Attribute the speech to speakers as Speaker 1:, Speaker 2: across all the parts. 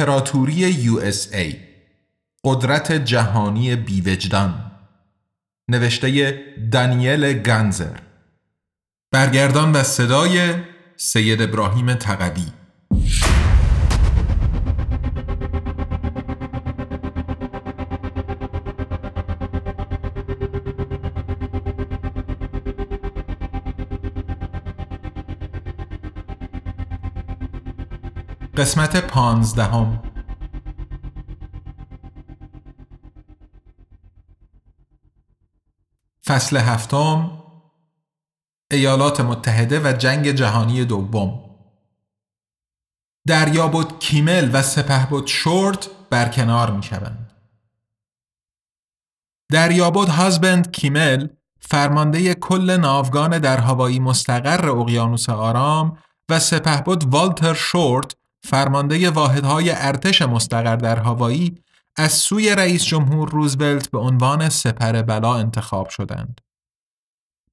Speaker 1: امپراتوری USA قدرت جهانی بیوجدان. نوشته دانیل گنزر برگردان و صدای سید ابراهیم تقوی. قسمت پانزدهم فصل هفتم ایالات متحده و جنگ جهانی دوم دریابد کیمل و سپهبد شورت برکنار می شوند. دریابد هازبند کیمل فرمانده کل ناوگان در هوایی مستقر اقیانوس آرام و سپهبد والتر شورت فرمانده واحدهای ارتش مستقر در هوایی از سوی رئیس جمهور روزولت به عنوان سپر بلا انتخاب شدند.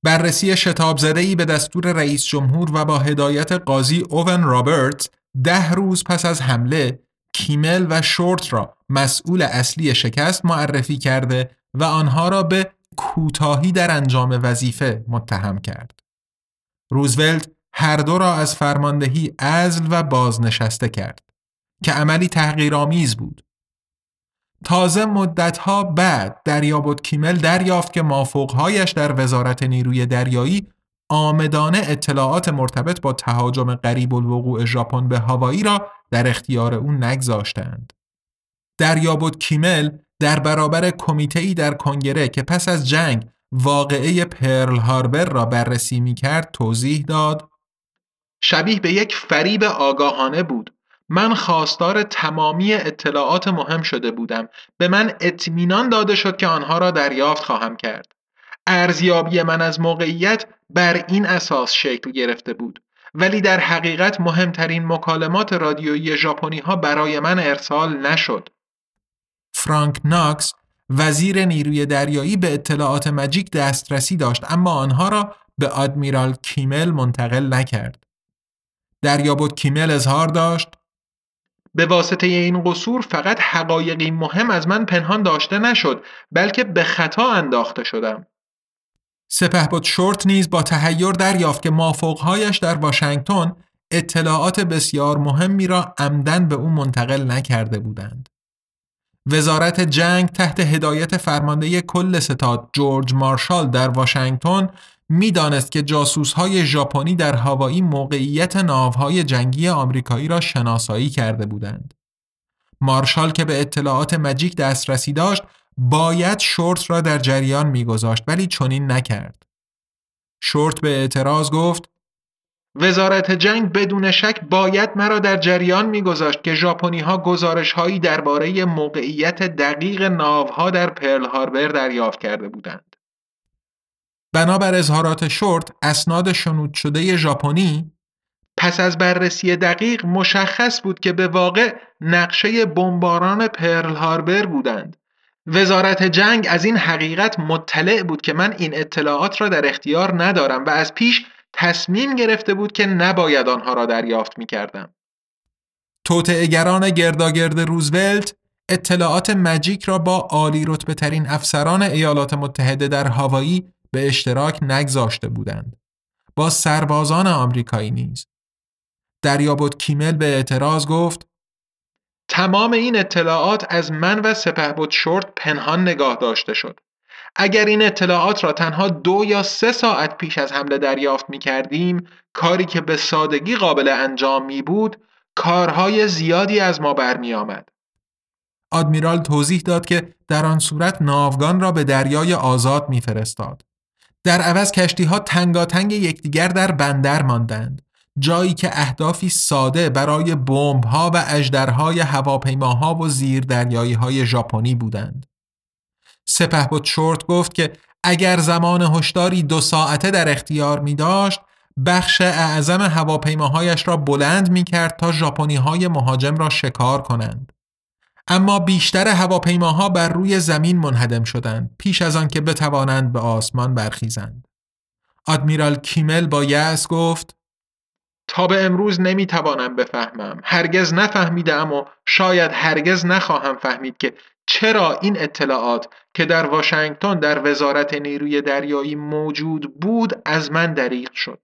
Speaker 1: بررسی شتاب ای به دستور رئیس جمهور و با هدایت قاضی اوون رابرت ده روز پس از حمله کیمل و شورت را مسئول اصلی شکست معرفی کرده و آنها را به کوتاهی در انجام وظیفه متهم کرد. روزولت هر دو را از فرماندهی ازل و بازنشسته کرد که عملی تحقیرآمیز بود. تازه مدتها بعد دریابد کیمل دریافت که مافوقهایش در وزارت نیروی دریایی آمدانه اطلاعات مرتبط با تهاجم قریب الوقوع ژاپن به هوایی را در اختیار او نگذاشتند. دریابد کیمل در برابر کمیته در کنگره که پس از جنگ واقعه پرل هاربر را بررسی می کرد توضیح داد
Speaker 2: شبیه به یک فریب آگاهانه بود. من خواستار تمامی اطلاعات مهم شده بودم. به من اطمینان داده شد که آنها را دریافت خواهم کرد. ارزیابی من از موقعیت بر این اساس شکل گرفته بود. ولی در حقیقت مهمترین مکالمات رادیویی ژاپنی ها برای من ارسال نشد.
Speaker 1: فرانک ناکس وزیر نیروی دریایی به اطلاعات مجیک دسترسی داشت اما آنها را به آدمیرال کیمل منتقل نکرد. دریابد کیمل اظهار داشت
Speaker 2: به واسطه این قصور فقط حقایقی مهم از من پنهان داشته نشد بلکه به خطا انداخته شدم
Speaker 1: سپهبد شورت نیز با تهیر دریافت که مافوقهایش در واشنگتن اطلاعات بسیار مهمی را عمدن به او منتقل نکرده بودند. وزارت جنگ تحت هدایت فرمانده کل ستاد جورج مارشال در واشنگتن می‌دانست که های ژاپنی در هوایی موقعیت ناوهای جنگی آمریکایی را شناسایی کرده بودند. مارشال که به اطلاعات مجیک دسترسی داشت باید شورت را در جریان میگذاشت ولی چنین نکرد. شورت به اعتراض گفت
Speaker 2: وزارت جنگ بدون شک باید مرا در جریان میگذاشت که ژاپنی ها گزارش هایی درباره موقعیت دقیق ناوها در پرل هاربر دریافت کرده بودند.
Speaker 1: بنابر اظهارات شورت اسناد شنود شده ژاپنی
Speaker 2: پس از بررسی دقیق مشخص بود که به واقع نقشه بمباران پرل هاربر بودند وزارت جنگ از این حقیقت مطلع بود که من این اطلاعات را در اختیار ندارم و از پیش تصمیم گرفته بود که نباید آنها را دریافت می کردم.
Speaker 1: توطعهگران گرداگرد روزولت اطلاعات مجیک را با عالی رتبه ترین افسران ایالات متحده در هاوایی به اشتراک نگذاشته بودند. با سربازان آمریکایی نیز. دریابد کیمل به اعتراض گفت
Speaker 2: تمام این اطلاعات از من و سپهبد شورت پنهان نگاه داشته شد. اگر این اطلاعات را تنها دو یا سه ساعت پیش از حمله دریافت می کردیم کاری که به سادگی قابل انجام می بود کارهای زیادی از ما برمی آمد.
Speaker 1: آدمیرال توضیح داد که در آن صورت ناوگان را به دریای آزاد میفرستاد. در عوض کشتی ها تنگاتنگ یکدیگر در بندر ماندند. جایی که اهدافی ساده برای بمب‌ها و اژدرهای هواپیماها و زیردریایی های ژاپنی بودند. سپهبد شورت گفت که اگر زمان هشداری دو ساعته در اختیار می داشت بخش اعظم هواپیماهایش را بلند می کرد تا ژاپنی های مهاجم را شکار کنند. اما بیشتر هواپیماها بر روی زمین منهدم شدند پیش از آن که بتوانند به آسمان برخیزند. آدمیرال کیمل با یأس گفت
Speaker 2: تا به امروز نمی‌توانم بفهمم هرگز نفهمیدم و شاید هرگز نخواهم فهمید که چرا این اطلاعات که در واشنگتن در وزارت نیروی دریایی موجود بود از من دریغ شد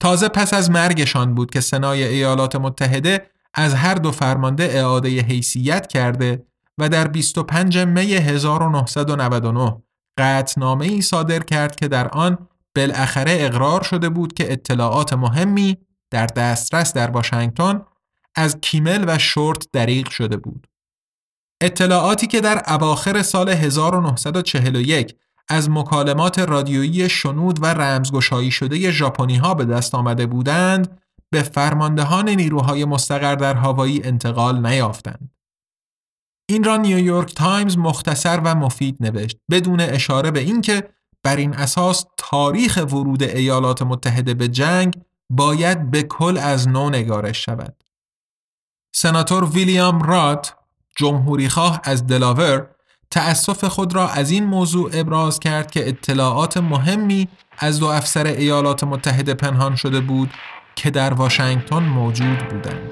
Speaker 1: تازه پس از مرگشان بود که سنای ایالات متحده از هر دو فرمانده اعاده حیثیت کرده و در 25 می 1999 قطنامه ای صادر کرد که در آن بالاخره اقرار شده بود که اطلاعات مهمی در دسترس در واشنگتن از کیمل و شورت دریغ شده بود. اطلاعاتی که در اواخر سال 1941 از مکالمات رادیویی شنود و رمزگشایی شده ژاپنی ها به دست آمده بودند به فرماندهان نیروهای مستقر در هوایی انتقال نیافتند. این را نیویورک تایمز مختصر و مفید نوشت بدون اشاره به اینکه بر این اساس تاریخ ورود ایالات متحده به جنگ باید به کل از نو نگارش شود. سناتور ویلیام رات جمهوریخواه از دلاور تأسف خود را از این موضوع ابراز کرد که اطلاعات مهمی از دو افسر ایالات متحده پنهان شده بود که در واشنگتن موجود بودند.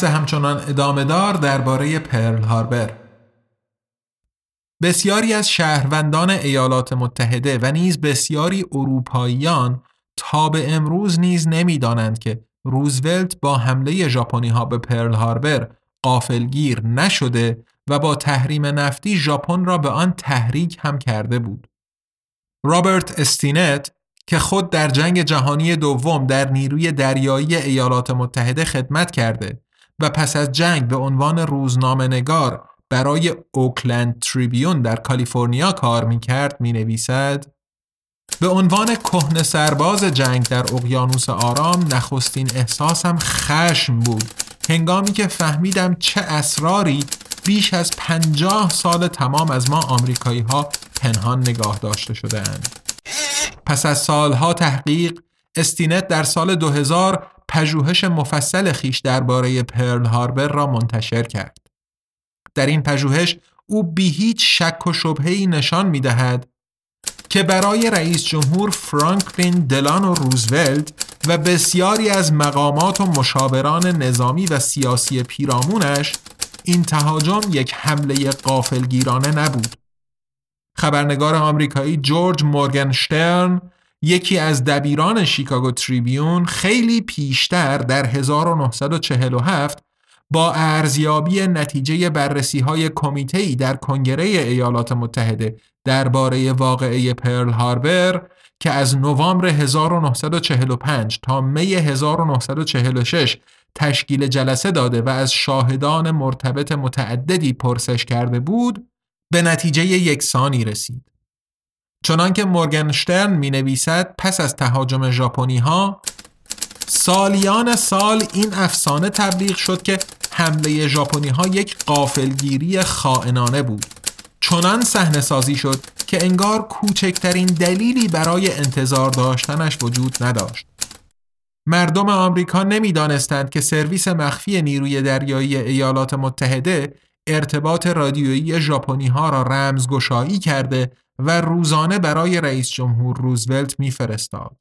Speaker 1: بحث همچنان ادامه دار درباره پرل هاربر بسیاری از شهروندان ایالات متحده و نیز بسیاری اروپاییان تا به امروز نیز نمی‌دانند که روزولت با حمله ژاپنی ها به پرل هاربر قافلگیر نشده و با تحریم نفتی ژاپن را به آن تحریک هم کرده بود. رابرت استینت که خود در جنگ جهانی دوم در نیروی دریایی ایالات متحده خدمت کرده و پس از جنگ به عنوان روزنامه نگار برای اوکلند تریبیون در کالیفرنیا کار می کرد می نویسد به عنوان کهن سرباز جنگ در اقیانوس آرام نخستین احساسم خشم بود هنگامی که فهمیدم چه اسراری بیش از پنجاه سال تمام از ما آمریکایی ها پنهان نگاه داشته شده اند. پس از سالها تحقیق استینت در سال 2000 پژوهش مفصل خیش درباره پرل هاربر را منتشر کرد. در این پژوهش او بی هیچ شک و شبهه‌ای نشان می دهد که برای رئیس جمهور فرانکلین دلانو روزولت و بسیاری از مقامات و مشاوران نظامی و سیاسی پیرامونش این تهاجم یک حمله قافلگیرانه نبود. خبرنگار آمریکایی جورج مورگنشترن یکی از دبیران شیکاگو تریبیون خیلی پیشتر در 1947 با ارزیابی نتیجه بررسی های کمیته در کنگره ایالات متحده درباره واقعه پرل هاربر که از نوامبر 1945 تا می 1946 تشکیل جلسه داده و از شاهدان مرتبط متعددی پرسش کرده بود به نتیجه یکسانی رسید. چنانکه مورگنشترن می نویسد پس از تهاجم ژاپنی ها سالیان سال این افسانه تبلیغ شد که حمله ژاپنی ها یک قافلگیری خائنانه بود. چنان صحنه سازی شد که انگار کوچکترین دلیلی برای انتظار داشتنش وجود نداشت. مردم آمریکا نمی‌دانستند که سرویس مخفی نیروی دریایی ایالات متحده ارتباط رادیویی ژاپنی ها را رمزگشایی کرده و روزانه برای رئیس جمهور روزولت میفرستاد.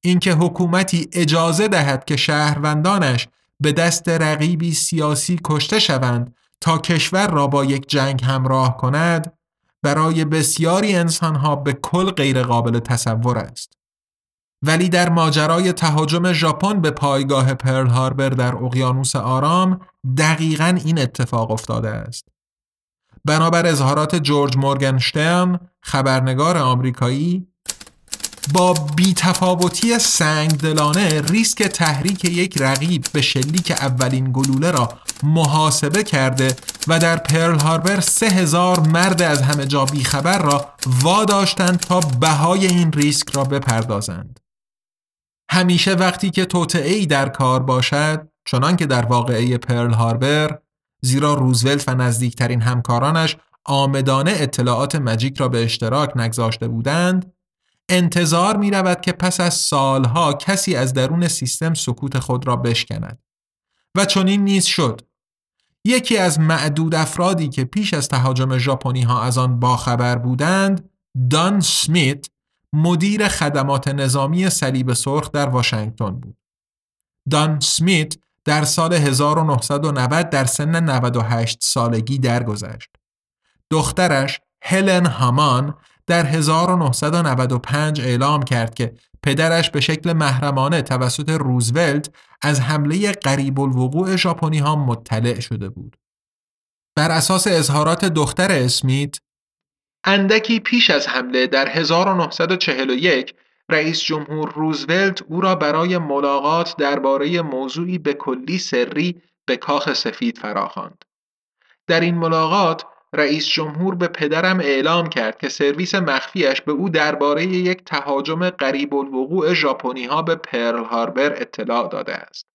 Speaker 1: اینکه حکومتی اجازه دهد که شهروندانش به دست رقیبی سیاسی کشته شوند تا کشور را با یک جنگ همراه کند برای بسیاری انسانها به کل غیرقابل تصور است. ولی در ماجرای تهاجم ژاپن به پایگاه پرل هاربر در اقیانوس آرام دقیقا این اتفاق افتاده است. بنابر اظهارات جورج مورگنشترن خبرنگار آمریکایی با بیتفاوتی سنگدلانه ریسک تحریک یک رقیب به شلیک اولین گلوله را محاسبه کرده و در پرل هاربر سه هزار مرد از همه جا بیخبر را واداشتند تا بهای این ریسک را بپردازند. همیشه وقتی که توطعه در کار باشد چنان که در واقعه پرل هاربر زیرا روزولت و نزدیکترین همکارانش آمدانه اطلاعات مجیک را به اشتراک نگذاشته بودند. انتظار می رود که پس از سالها کسی از درون سیستم سکوت خود را بشکند. و چنین نیز شد. یکی از معدود افرادی که پیش از تهاجم ژاپنی ها از آن باخبر بودند دان سمیت مدیر خدمات نظامی صلیب سرخ در واشنگتن بود. دان سمیت در سال 1990 در سن 98 سالگی درگذشت دخترش هلن هامان در 1995 اعلام کرد که پدرش به شکل محرمانه توسط روزولت از حمله قریب الوقوع ژاپنی ها مطلع شده بود. بر اساس اظهارات دختر اسمیت
Speaker 2: اندکی پیش از حمله در 1941 رئیس جمهور روزولت او را برای ملاقات درباره موضوعی به کلی سری به کاخ سفید فراخواند. در این ملاقات رئیس جمهور به پدرم اعلام کرد که سرویس مخفیش به او درباره یک تهاجم قریب الوقوع ژاپنی ها به پرل هاربر اطلاع داده است.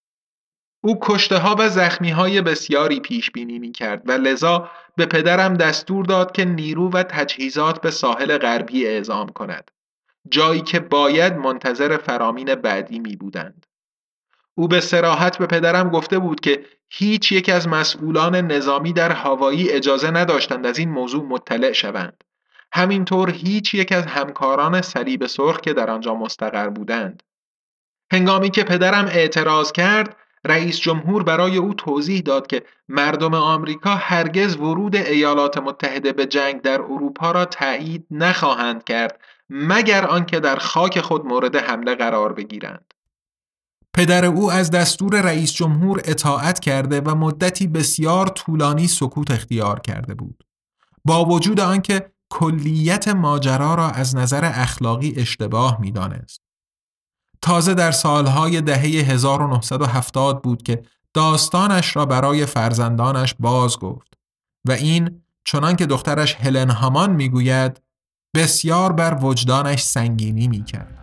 Speaker 2: او کشته ها و زخمی های بسیاری پیش بینی می کرد و لذا به پدرم دستور داد که نیرو و تجهیزات به ساحل غربی اعزام کند. جایی که باید منتظر فرامین بعدی می بودند. او به سراحت به پدرم گفته بود که هیچ یک از مسئولان نظامی در هوایی اجازه نداشتند از این موضوع مطلع شوند. همینطور هیچ یک از همکاران صلیب سرخ که در آنجا مستقر بودند. هنگامی که پدرم اعتراض کرد، رئیس جمهور برای او توضیح داد که مردم آمریکا هرگز ورود ایالات متحده به جنگ در اروپا را تایید نخواهند کرد مگر آنکه در خاک خود مورد حمله قرار بگیرند.
Speaker 1: پدر او از دستور رئیس جمهور اطاعت کرده و مدتی بسیار طولانی سکوت اختیار کرده بود. با وجود آنکه کلیت ماجرا را از نظر اخلاقی اشتباه می‌دانست. تازه در سالهای دهه 1970 بود که داستانش را برای فرزندانش باز گفت و این چنان که دخترش هلن هامان می‌گوید بسیار بر وجدانش سنگینی می‌کرد.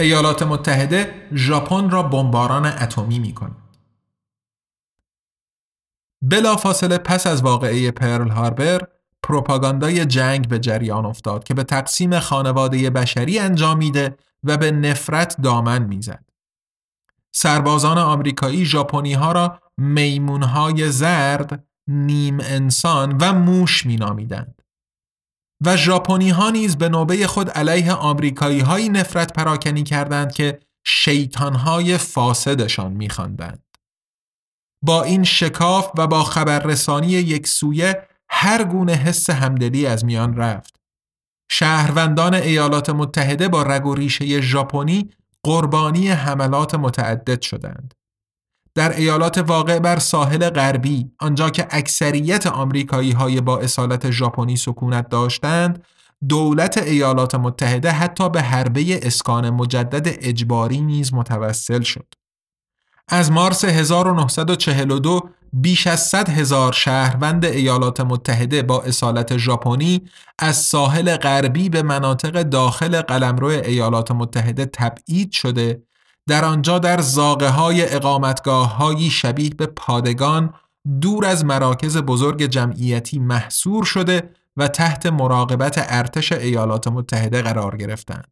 Speaker 1: ایالات متحده ژاپن را بمباران اتمی می‌کنه. بلافاصله پس از واقعه پرل هاربر پروپاگاندای جنگ به جریان افتاد که به تقسیم خانواده بشری انجام میده و به نفرت دامن می‌زد. سربازان آمریکایی ژاپنی ها را میمونهای زرد، نیم انسان و موش مینامیدند. و ژاپنی ها نیز به نوبه خود علیه آمریکایی هایی نفرت پراکنی کردند که شیطان های فاسدشان میخواندند. با این شکاف و با خبررسانی یک سویه هر گونه حس همدلی از میان رفت. شهروندان ایالات متحده با رگ و ریشه ژاپنی قربانی حملات متعدد شدند. در ایالات واقع بر ساحل غربی آنجا که اکثریت آمریکایی های با اصالت ژاپنی سکونت داشتند دولت ایالات متحده حتی به حربه اسکان مجدد اجباری نیز متوسل شد. از مارس 1942 بیش از 100 هزار شهروند ایالات متحده با اصالت ژاپنی از ساحل غربی به مناطق داخل قلمرو ایالات متحده تبعید شده در آنجا در زاغه های اقامتگاه هایی شبیه به پادگان دور از مراکز بزرگ جمعیتی محصور شده و تحت مراقبت ارتش ایالات متحده قرار گرفتند.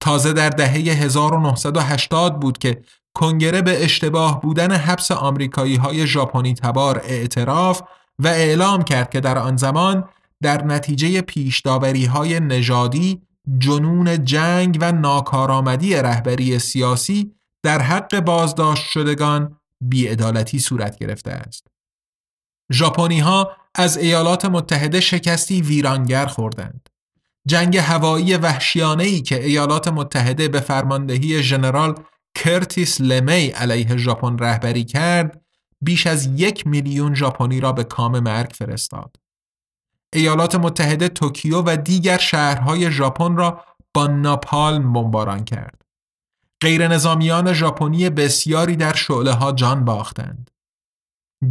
Speaker 1: تازه در دهه 1980 بود که کنگره به اشتباه بودن حبس آمریکایی های ژاپنی تبار اعتراف و اعلام کرد که در آن زمان در نتیجه پیشداوری های نژادی جنون جنگ و ناکارآمدی رهبری سیاسی در حق بازداشت شدگان بیعدالتی صورت گرفته است. ژاپنی ها از ایالات متحده شکستی ویرانگر خوردند. جنگ هوایی وحشیانه ای که ایالات متحده به فرماندهی ژنرال کرتیس لمی علیه ژاپن رهبری کرد، بیش از یک میلیون ژاپنی را به کام مرگ فرستاد. ایالات متحده توکیو و دیگر شهرهای ژاپن را با ناپالم بمباران کرد. غیر نظامیان ژاپنی بسیاری در شعله ها جان باختند.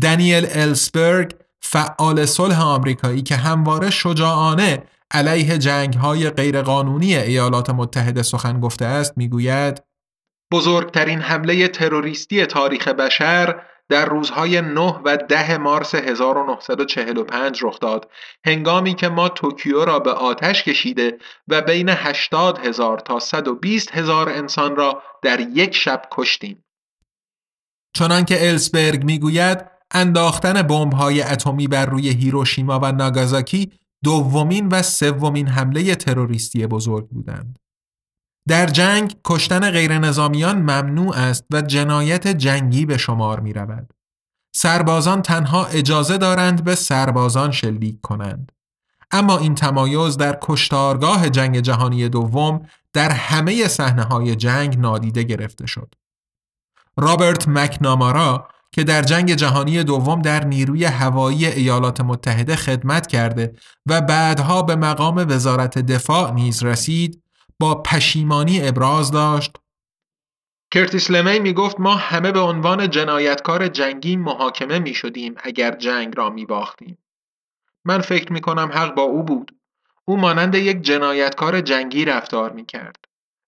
Speaker 1: دنیل السبرگ فعال صلح آمریکایی که همواره شجاعانه علیه جنگ های غیرقانونی ایالات متحده سخن گفته است می‌گوید
Speaker 2: بزرگترین حمله تروریستی تاریخ بشر در روزهای 9 و 10 مارس 1945 رخ داد هنگامی که ما توکیو را به آتش کشیده و بین 80 هزار تا 120 هزار انسان را در یک شب کشتیم.
Speaker 1: چنانکه السبرگ می‌گوید انداختن بمب‌های اتمی بر روی هیروشیما و ناگازاکی دومین و سومین حمله تروریستی بزرگ بودند. در جنگ کشتن غیرنظامیان ممنوع است و جنایت جنگی به شمار می رود. سربازان تنها اجازه دارند به سربازان شلیک کنند. اما این تمایز در کشتارگاه جنگ جهانی دوم در همه صحنه های جنگ نادیده گرفته شد. رابرت مکنامارا که در جنگ جهانی دوم در نیروی هوایی ایالات متحده خدمت کرده و بعدها به مقام وزارت دفاع نیز رسید با پشیمانی ابراز داشت
Speaker 2: کرتیس لمی می گفت ما همه به عنوان جنایتکار جنگی محاکمه می شدیم اگر جنگ را می باختیم. من فکر می کنم حق با او بود. او مانند یک جنایتکار جنگی رفتار می کرد.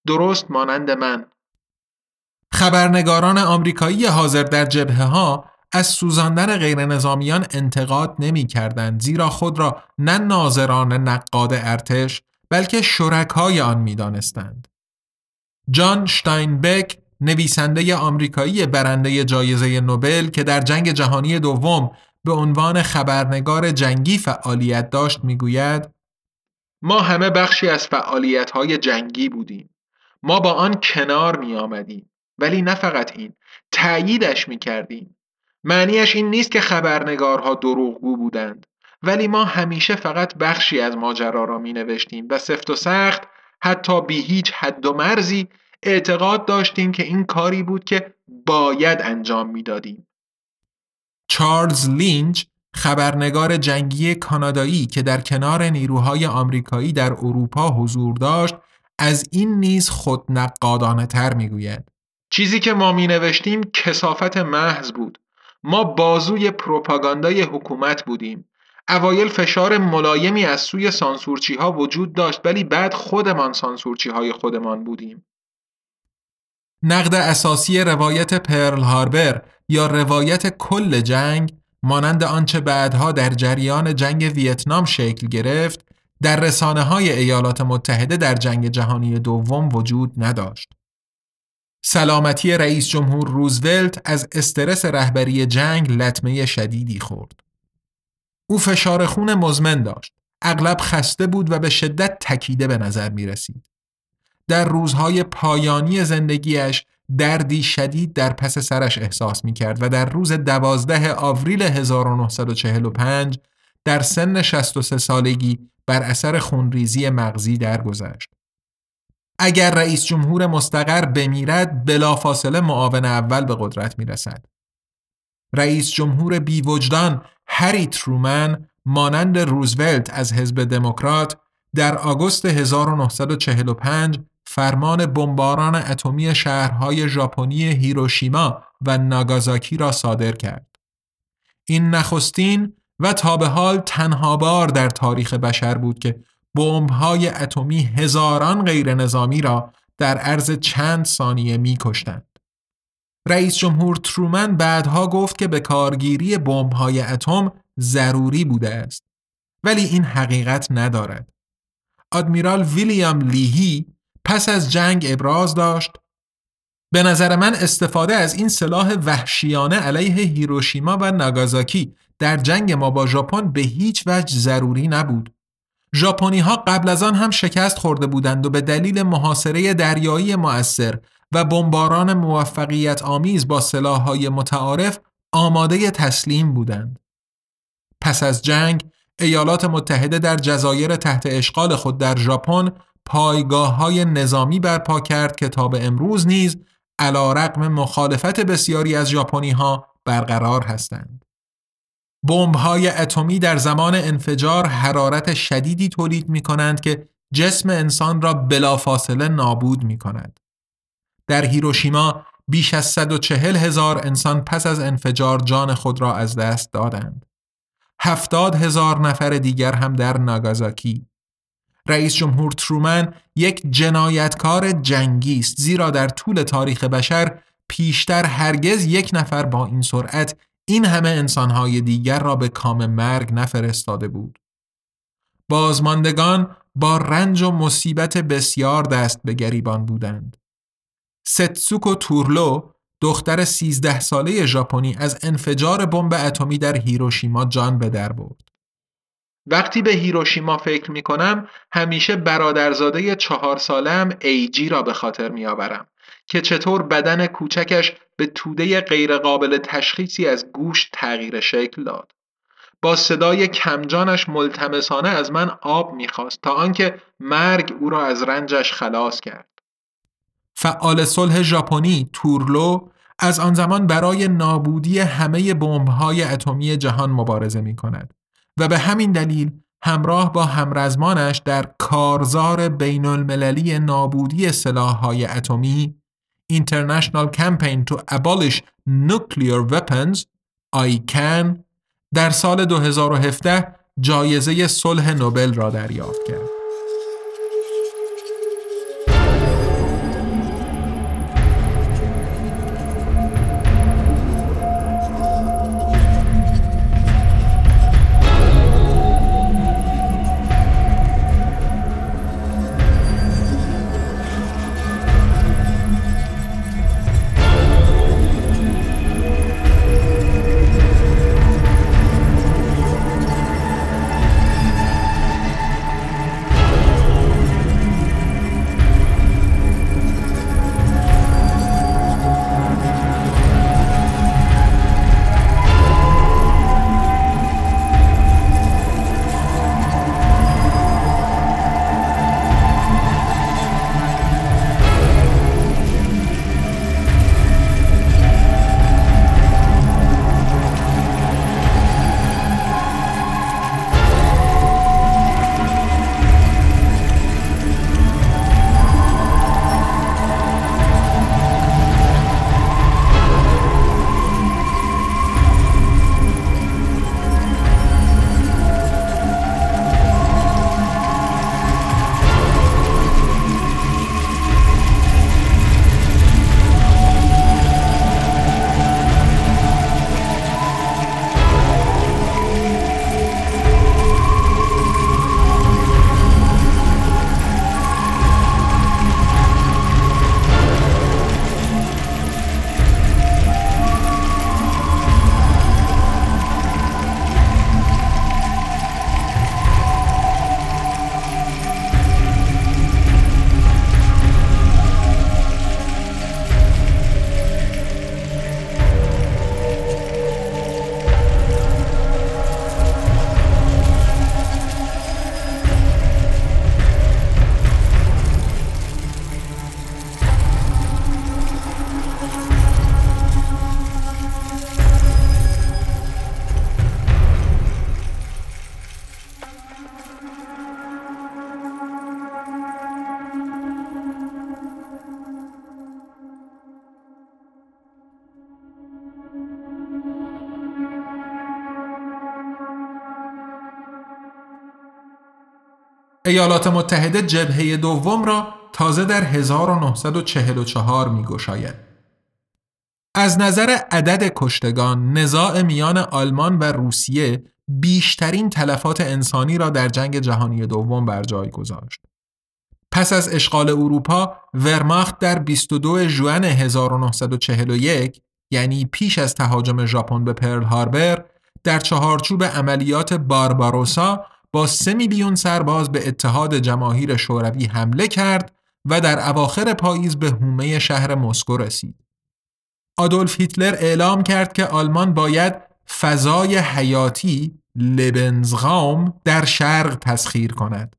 Speaker 2: درست مانند من.
Speaker 1: خبرنگاران آمریکایی حاضر در جبهه ها از سوزاندن غیر نظامیان انتقاد نمی کردند زیرا خود را نه ناظران نقاد ارتش بلکه شرکای آن می دانستند. جان شتاینبک نویسنده آمریکایی برنده جایزه نوبل که در جنگ جهانی دوم به عنوان خبرنگار جنگی فعالیت داشت می‌گوید
Speaker 2: ما همه بخشی از فعالیت های جنگی بودیم. ما با آن کنار می آمدیم ولی نه فقط این تأییدش می کردیم معنیش این نیست که خبرنگارها دروغگو بودند. ولی ما همیشه فقط بخشی از ماجرا را می نوشتیم و سفت و سخت حتی بی هیچ حد و مرزی اعتقاد داشتیم که این کاری بود که باید انجام می‌دادیم.
Speaker 1: چارلز لینچ خبرنگار جنگی کانادایی که در کنار نیروهای آمریکایی در اروپا حضور داشت از این نیز خود نقادانه تر می‌گوید.
Speaker 2: چیزی که ما می نوشتیم کسافت محض بود. ما بازوی پروپاگاندای حکومت بودیم. اوایل فشار ملایمی از سوی سانسورچی ها وجود داشت ولی بعد خودمان سانسورچی های خودمان بودیم
Speaker 1: نقد اساسی روایت پرل هاربر یا روایت کل جنگ مانند آنچه بعدها در جریان جنگ ویتنام شکل گرفت در رسانه های ایالات متحده در جنگ جهانی دوم وجود نداشت. سلامتی رئیس جمهور روزولت از استرس رهبری جنگ لطمه شدیدی خورد. او فشار خون مزمن داشت. اغلب خسته بود و به شدت تکیده به نظر می رسید. در روزهای پایانی زندگیش دردی شدید در پس سرش احساس می کرد و در روز دوازده آوریل 1945 در سن 63 سالگی بر اثر خونریزی مغزی درگذشت. اگر رئیس جمهور مستقر بمیرد بلافاصله معاون اول به قدرت می رسد. رئیس جمهور بیوجدان هری ترومن مانند روزولت از حزب دموکرات در آگوست 1945 فرمان بمباران اتمی شهرهای ژاپنی هیروشیما و ناگازاکی را صادر کرد. این نخستین و تا به حال تنها بار در تاریخ بشر بود که بمب‌های اتمی هزاران غیر نظامی را در عرض چند ثانیه می کشتند. رئیس جمهور ترومن بعدها گفت که به کارگیری بمب‌های اتم ضروری بوده است ولی این حقیقت ندارد. آدمیرال ویلیام لیهی پس از جنگ ابراز داشت به نظر من استفاده از این سلاح وحشیانه علیه هیروشیما و ناگازاکی در جنگ ما با ژاپن به هیچ وجه ضروری نبود. ژاپنی ها قبل از آن هم شکست خورده بودند و به دلیل محاصره دریایی مؤثر و بمباران موفقیت آمیز با های متعارف آماده تسلیم بودند. پس از جنگ ایالات متحده در جزایر تحت اشغال خود در ژاپن پایگاه های نظامی برپا کرد که تا به امروز نیز علا رقم مخالفت بسیاری از ژاپنی ها برقرار هستند. بمب های اتمی در زمان انفجار حرارت شدیدی تولید می کنند که جسم انسان را بلافاصله نابود می کند. در هیروشیما بیش از 140 هزار انسان پس از انفجار جان خود را از دست دادند. هفتاد هزار نفر دیگر هم در ناگازاکی رئیس جمهور ترومن یک جنایتکار جنگی است زیرا در طول تاریخ بشر پیشتر هرگز یک نفر با این سرعت این همه انسانهای دیگر را به کام مرگ نفرستاده بود. بازماندگان با رنج و مصیبت بسیار دست به گریبان بودند. ستسوکو تورلو دختر 13 ساله ژاپنی از انفجار بمب اتمی در هیروشیما جان به در برد.
Speaker 2: وقتی به هیروشیما فکر می کنم همیشه برادرزاده چهار سالم ایجی را به خاطر می آورم که چطور بدن کوچکش به توده غیرقابل تشخیصی از گوش تغییر شکل داد. با صدای کمجانش ملتمسانه از من آب می‌خواست تا آنکه مرگ او را از رنجش خلاص کرد.
Speaker 1: فعال صلح ژاپنی تورلو از آن زمان برای نابودی همه بمب‌های اتمی جهان مبارزه می کند و به همین دلیل همراه با همرزمانش در کارزار بین المللی نابودی سلاح‌های اتمی International Campaign to Abolish Nuclear Weapons ICAN در سال 2017 جایزه صلح نوبل را دریافت کرد. ایالات متحده جبهه دوم را تازه در 1944 می گشاید. از نظر عدد کشتگان نزاع میان آلمان و روسیه بیشترین تلفات انسانی را در جنگ جهانی دوم بر جای گذاشت. پس از اشغال اروپا ورماخت در 22 ژوئن 1941 یعنی پیش از تهاجم ژاپن به پرل هاربر در چهارچوب عملیات بارباروسا با سه میلیون سرباز به اتحاد جماهیر شوروی حمله کرد و در اواخر پاییز به حومه شهر مسکو رسید. آدولف هیتلر اعلام کرد که آلمان باید فضای حیاتی لبنزغام در شرق تسخیر کند.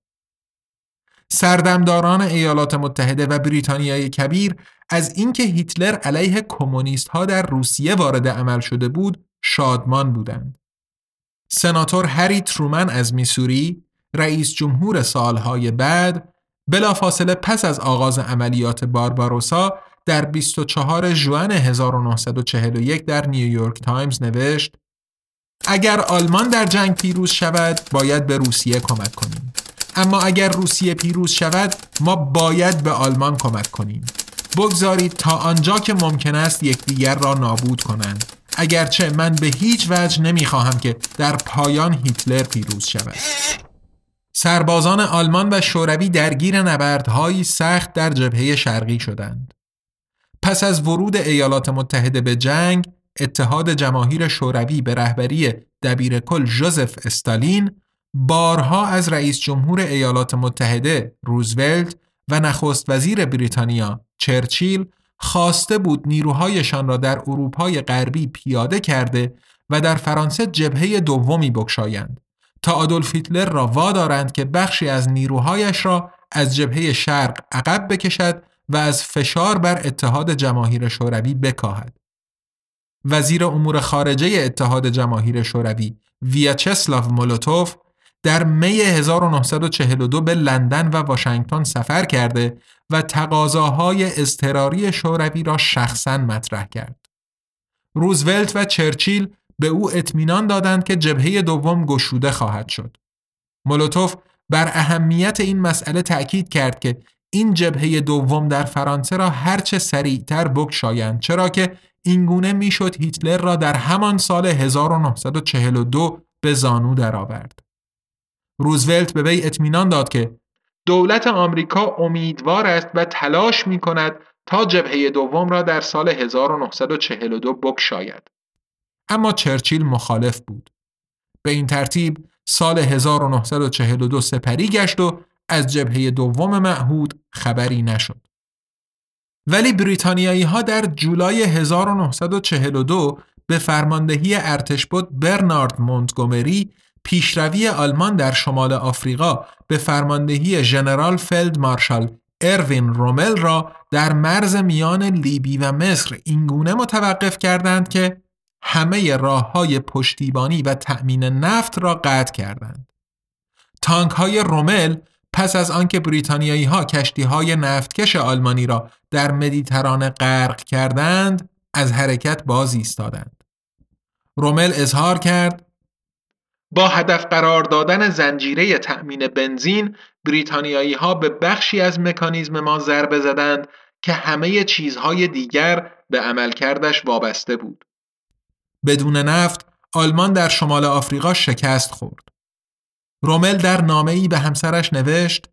Speaker 1: سردمداران ایالات متحده و بریتانیای کبیر از اینکه هیتلر علیه کمونیست ها در روسیه وارد عمل شده بود شادمان بودند. سناتور هری ترومن از میسوری رئیس جمهور سالهای بعد بلافاصله پس از آغاز عملیات بارباروسا در 24 ژوئن 1941 در نیویورک تایمز نوشت اگر آلمان در جنگ پیروز شود باید به روسیه کمک کنیم. اما اگر روسیه پیروز شود ما باید به آلمان کمک کنیم. بگذارید تا آنجا که ممکن است یکدیگر را نابود کنند. اگرچه من به هیچ وجه نمی‌خواهم که در پایان هیتلر پیروز شود. سربازان آلمان و شوروی درگیر نبردهایی سخت در جبهه شرقی شدند. پس از ورود ایالات متحده به جنگ اتحاد جماهیر شوروی به رهبری دبیرکل جوزف استالین بارها از رئیس جمهور ایالات متحده روزولت و نخست وزیر بریتانیا چرچیل خواسته بود نیروهایشان را در اروپای غربی پیاده کرده و در فرانسه جبهه دومی بکشایند تا آدولف هیتلر را وادارند که بخشی از نیروهایش را از جبهه شرق عقب بکشد و از فشار بر اتحاد جماهیر شوروی بکاهد. وزیر امور خارجه اتحاد جماهیر شوروی ویاچسلاو مولوتوف در می 1942 به لندن و واشنگتن سفر کرده و تقاضاهای اضطراری شوروی را شخصا مطرح کرد. روزولت و چرچیل به او اطمینان دادند که جبهه دوم گشوده خواهد شد. مولوتوف بر اهمیت این مسئله تأکید کرد که این جبهه دوم در فرانسه را هرچه سریعتر بکشایند چرا که اینگونه می‌شد هیتلر را در همان سال 1942 به زانو درآورد. روزولت به وی اطمینان داد که دولت آمریکا امیدوار است و تلاش می کند تا جبهه دوم را در سال 1942 بکشاید. اما چرچیل مخالف بود. به این ترتیب سال 1942 سپری گشت و از جبهه دوم معهود خبری نشد. ولی بریتانیایی ها در جولای 1942 به فرماندهی ارتشبد برنارد مونتگومری پیشروی آلمان در شمال آفریقا به فرماندهی ژنرال فلد مارشال اروین رومل را در مرز میان لیبی و مصر اینگونه متوقف کردند که همه راه های پشتیبانی و تأمین نفت را قطع کردند. تانک های رومل پس از آنکه بریتانیایی ها کشتی های نفتکش آلمانی را در مدیترانه غرق کردند از حرکت باز ایستادند. رومل اظهار کرد با هدف قرار دادن زنجیره تأمین بنزین بریتانیایی ها به بخشی از مکانیزم ما ضربه زدند که همه چیزهای دیگر به عملکردش وابسته بود. بدون نفت آلمان در شمال آفریقا شکست خورد. رومل در نامه‌ای به همسرش نوشت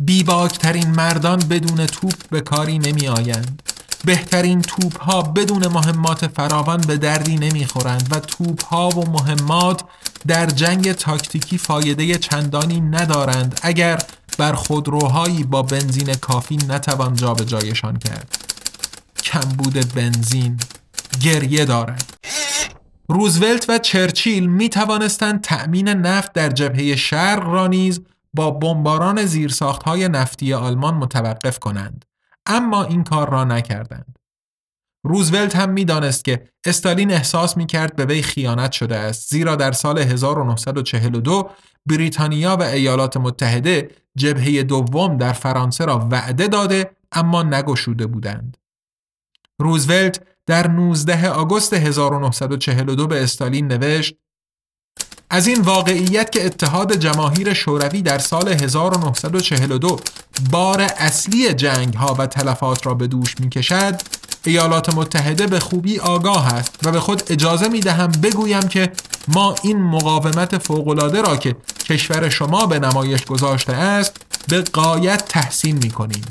Speaker 1: بیباکترین مردان بدون توپ به کاری نمی آیند. بهترین توپ ها بدون مهمات فراوان به دردی نمی‌خورند و توپ ها و مهمات در جنگ تاکتیکی فایده چندانی ندارند اگر بر خودروهایی با بنزین کافی نتوان جابجایشان کرد. کمبود بنزین گریه دارد. روزولت و چرچیل می توانستند تأمین نفت در جبهه شرق را نیز با بمباران زیرساختهای نفتی آلمان متوقف کنند. اما این کار را نکردند روزولت هم می‌دانست که استالین احساس می کرد به وی خیانت شده است زیرا در سال 1942 بریتانیا و ایالات متحده جبهه دوم در فرانسه را وعده داده اما نگشوده بودند. روزولت در 19 آگوست 1942 به استالین نوشت از این واقعیت که اتحاد جماهیر شوروی در سال 1942 بار اصلی جنگ ها و تلفات را به دوش می کشد ایالات متحده به خوبی آگاه است و به خود اجازه می دهم بگویم که ما این مقاومت فوقالعاده را که کشور شما به نمایش گذاشته است به قایت تحسین می کنیم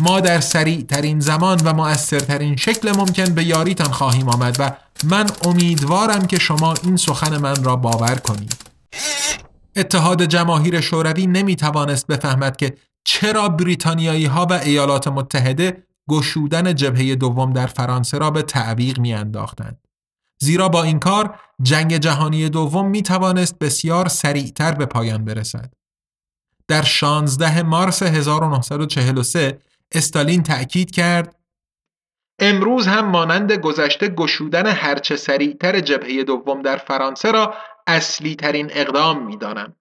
Speaker 1: ما در سریع ترین زمان و مؤثرترین شکل ممکن به یاریتان خواهیم آمد و من امیدوارم که شما این سخن من را باور کنید اتحاد جماهیر شوروی نمی توانست بفهمد که چرا بریتانیایی ها و ایالات متحده گشودن جبهه دوم در فرانسه را به تعویق می انداختند. زیرا با این کار جنگ جهانی دوم می توانست بسیار سریعتر به پایان برسد. در 16 مارس 1943 استالین تأکید کرد امروز هم مانند گذشته گشودن هرچه سریعتر جبهه دوم در فرانسه را اصلی ترین اقدام می دانم.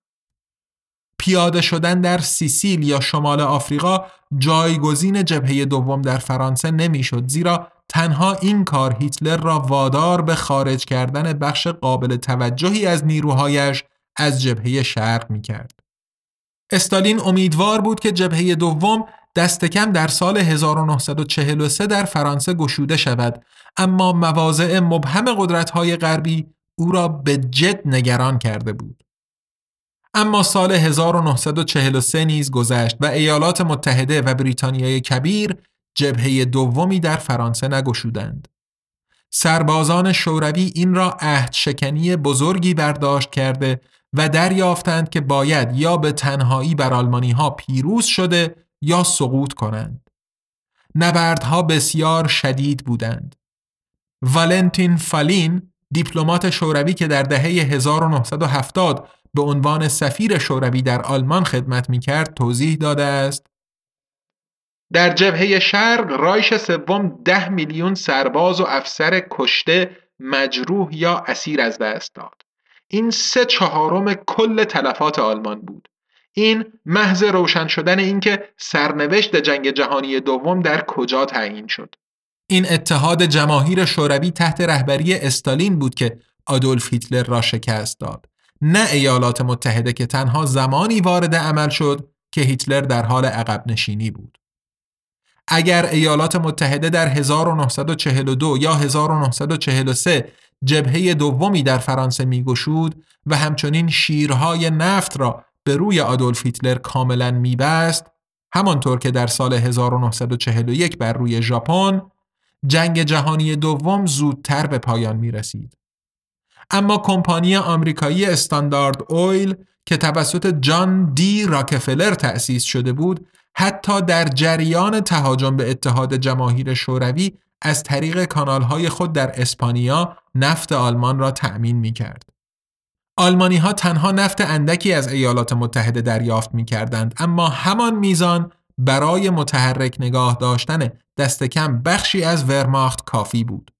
Speaker 1: پیاده شدن در سیسیل یا شمال آفریقا جایگزین جبهه دوم در فرانسه نمی‌شد زیرا تنها این کار هیتلر را وادار به خارج کردن بخش قابل توجهی از نیروهایش از جبهه شرق می کرد. استالین امیدوار بود که جبهه دوم دست کم در سال 1943 در فرانسه گشوده شود اما مواضع مبهم قدرت‌های غربی او را به جد نگران کرده بود. اما سال 1943 نیز گذشت و ایالات متحده و بریتانیای کبیر جبهه دومی در فرانسه نگشودند. سربازان شوروی این را عهد شکنی بزرگی برداشت کرده و دریافتند که باید یا به تنهایی بر آلمانی ها پیروز شده یا سقوط کنند. نبردها بسیار شدید بودند. والنتین فالین دیپلمات شوروی که در دهه 1970 به عنوان سفیر شوروی در آلمان خدمت می کرد توضیح داده است
Speaker 2: در جبهه شرق رایش سوم ده میلیون سرباز و افسر کشته مجروح یا اسیر از دست داد این سه چهارم کل تلفات آلمان بود. این محض روشن شدن اینکه سرنوشت جنگ جهانی دوم در کجا تعیین شد.
Speaker 1: این اتحاد جماهیر شوروی تحت رهبری استالین بود که آدولف هیتلر را شکست داد. نه ایالات متحده که تنها زمانی وارد عمل شد که هیتلر در حال عقب نشینی بود. اگر ایالات متحده در 1942 یا 1943 جبهه دومی در فرانسه میگشود و همچنین شیرهای نفت را به روی آدولف هیتلر کاملا میبست همانطور که در سال 1941 بر روی ژاپن جنگ جهانی دوم زودتر به پایان می رسید. اما کمپانی آمریکایی استاندارد اویل که توسط جان دی راکفلر تأسیس شده بود حتی در جریان تهاجم به اتحاد جماهیر شوروی از طریق کانالهای خود در اسپانیا نفت آلمان را تأمین می کرد. آلمانی ها تنها نفت اندکی از ایالات متحده دریافت می کردند اما همان میزان برای متحرک نگاه داشتن دست کم بخشی از ورماخت کافی بود.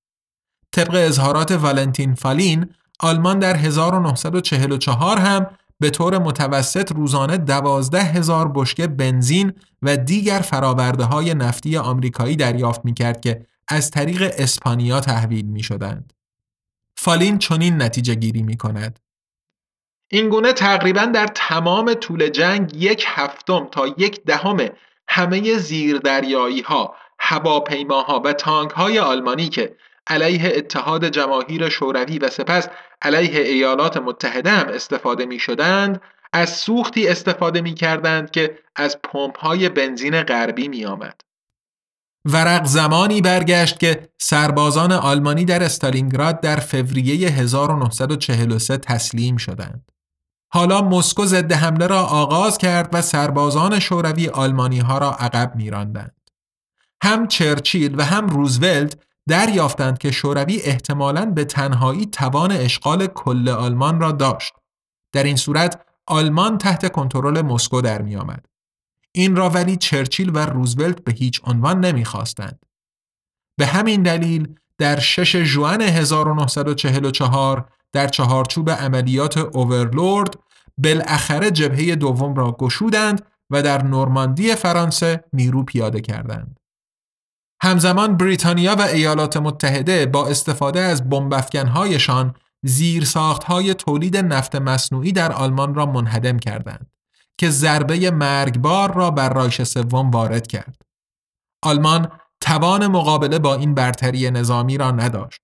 Speaker 1: طبق اظهارات والنتین فالین آلمان در 1944 هم به طور متوسط روزانه دوازده هزار بشکه بنزین و دیگر فراورده های نفتی آمریکایی دریافت می کرد که از طریق اسپانیا تحویل می شدند. فالین چنین نتیجه گیری می کند.
Speaker 2: این گونه تقریبا در تمام طول جنگ یک هفتم تا یک دهم همه زیردریایی ها، هواپیماها و تانک های آلمانی که علیه اتحاد جماهیر شوروی و سپس علیه ایالات متحده هم استفاده می شدند از سوختی استفاده می کردند که از پمپ های بنزین غربی می آمد.
Speaker 1: ورق زمانی برگشت که سربازان آلمانی در استالینگراد در فوریه 1943 تسلیم شدند. حالا مسکو ضد حمله را آغاز کرد و سربازان شوروی آلمانی ها را عقب میراندند. هم چرچیل و هم روزولت دریافتند که شوروی احتمالاً به تنهایی توان اشغال کل آلمان را داشت. در این صورت آلمان تحت کنترل مسکو در می آمد. این را ولی چرچیل و روزولت به هیچ عنوان نمی‌خواستند. به همین دلیل در 6 ژوئن 1944 در چهارچوب عملیات اوورلورد بالاخره جبهه دوم را گشودند و در نورماندی فرانسه نیرو پیاده کردند. همزمان بریتانیا و ایالات متحده با استفاده از بمبافکنهایشان زیرساختهای تولید نفت مصنوعی در آلمان را منهدم کردند که ضربه مرگبار را بر رایش سوم وارد کرد. آلمان توان مقابله با این برتری نظامی را نداشت.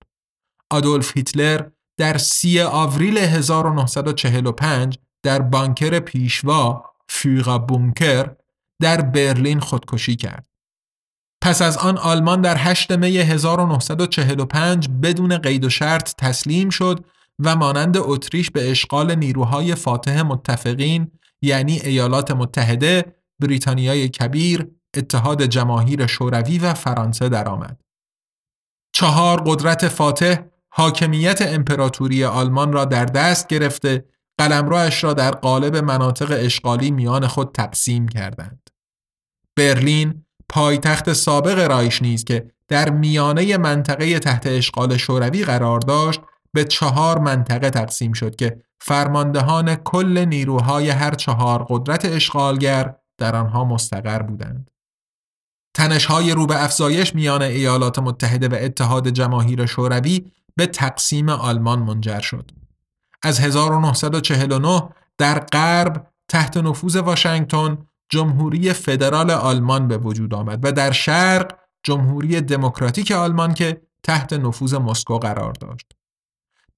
Speaker 1: آدولف هیتلر در سی آوریل 1945 در بانکر پیشوا فیغا بونکر در برلین خودکشی کرد. پس از آن آلمان در 8 می 1945 بدون قید و شرط تسلیم شد و مانند اتریش به اشغال نیروهای فاتح متفقین یعنی ایالات متحده، بریتانیای کبیر، اتحاد جماهیر شوروی و فرانسه درآمد. چهار قدرت فاتح حاکمیت امپراتوری آلمان را در دست گرفته قلمروش را در قالب مناطق اشغالی میان خود تقسیم کردند. برلین پایتخت سابق رایش نیز که در میانه منطقه تحت اشغال شوروی قرار داشت به چهار منطقه تقسیم شد که فرماندهان کل نیروهای هر چهار قدرت اشغالگر در آنها مستقر بودند. تنشهای رو به افزایش میان ایالات متحده و اتحاد جماهیر شوروی به تقسیم آلمان منجر شد. از 1949 در غرب تحت نفوذ واشنگتن جمهوری فدرال آلمان به وجود آمد و در شرق جمهوری دموکراتیک آلمان که تحت نفوذ مسکو قرار داشت.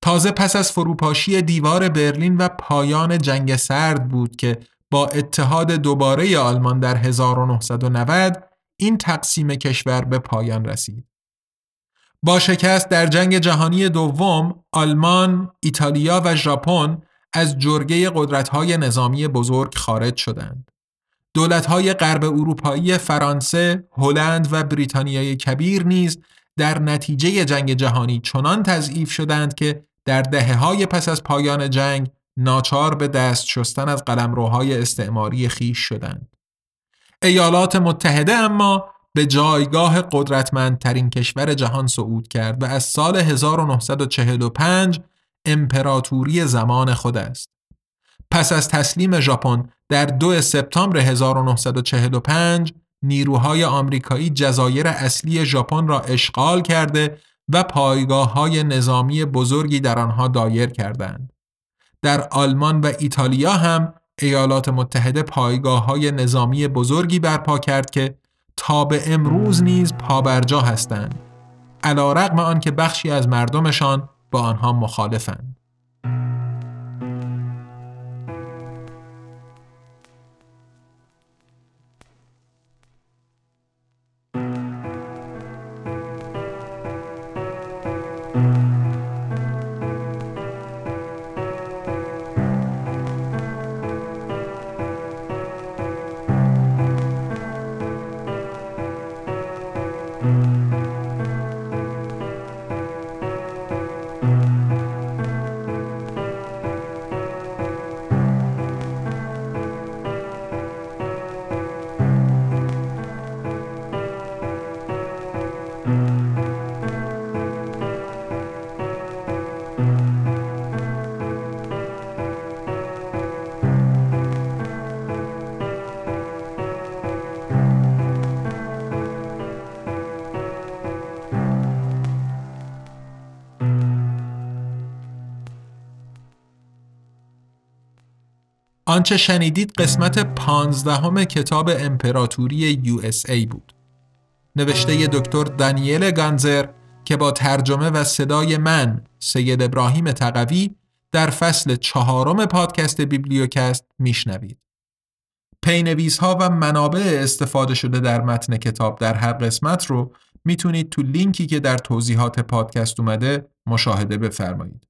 Speaker 1: تازه پس از فروپاشی دیوار برلین و پایان جنگ سرد بود که با اتحاد دوباره آلمان در 1990 این تقسیم کشور به پایان رسید. با شکست در جنگ جهانی دوم، آلمان، ایتالیا و ژاپن از جرگه قدرت‌های نظامی بزرگ خارج شدند. دولت‌های غرب اروپایی فرانسه، هلند و بریتانیای کبیر نیز در نتیجه جنگ جهانی چنان تضعیف شدند که در دهه های پس از پایان جنگ ناچار به دست شستن از قلمروهای استعماری خیش شدند. ایالات متحده اما به جایگاه قدرتمندترین کشور جهان صعود کرد و از سال 1945 امپراتوری زمان خود است. پس از تسلیم ژاپن در 2 سپتامبر 1945 نیروهای آمریکایی جزایر اصلی ژاپن را اشغال کرده و پایگاه های نظامی بزرگی در آنها دایر کردند. در آلمان و ایتالیا هم ایالات متحده پایگاه های نظامی بزرگی برپا کرد که تا به امروز نیز پابرجا هستند. علا رقم آن که بخشی از مردمشان با آنها مخالفند. آنچه شنیدید قسمت پانزدهم کتاب امپراتوری USA بود. نوشته دکتر دانیل گانزر که با ترجمه و صدای من سید ابراهیم تقوی در فصل چهارم پادکست بیبلیوکست میشنوید. پی‌نویس ها و منابع استفاده شده در متن کتاب در هر قسمت رو می‌تونید تو لینکی که در توضیحات پادکست اومده مشاهده بفرمایید.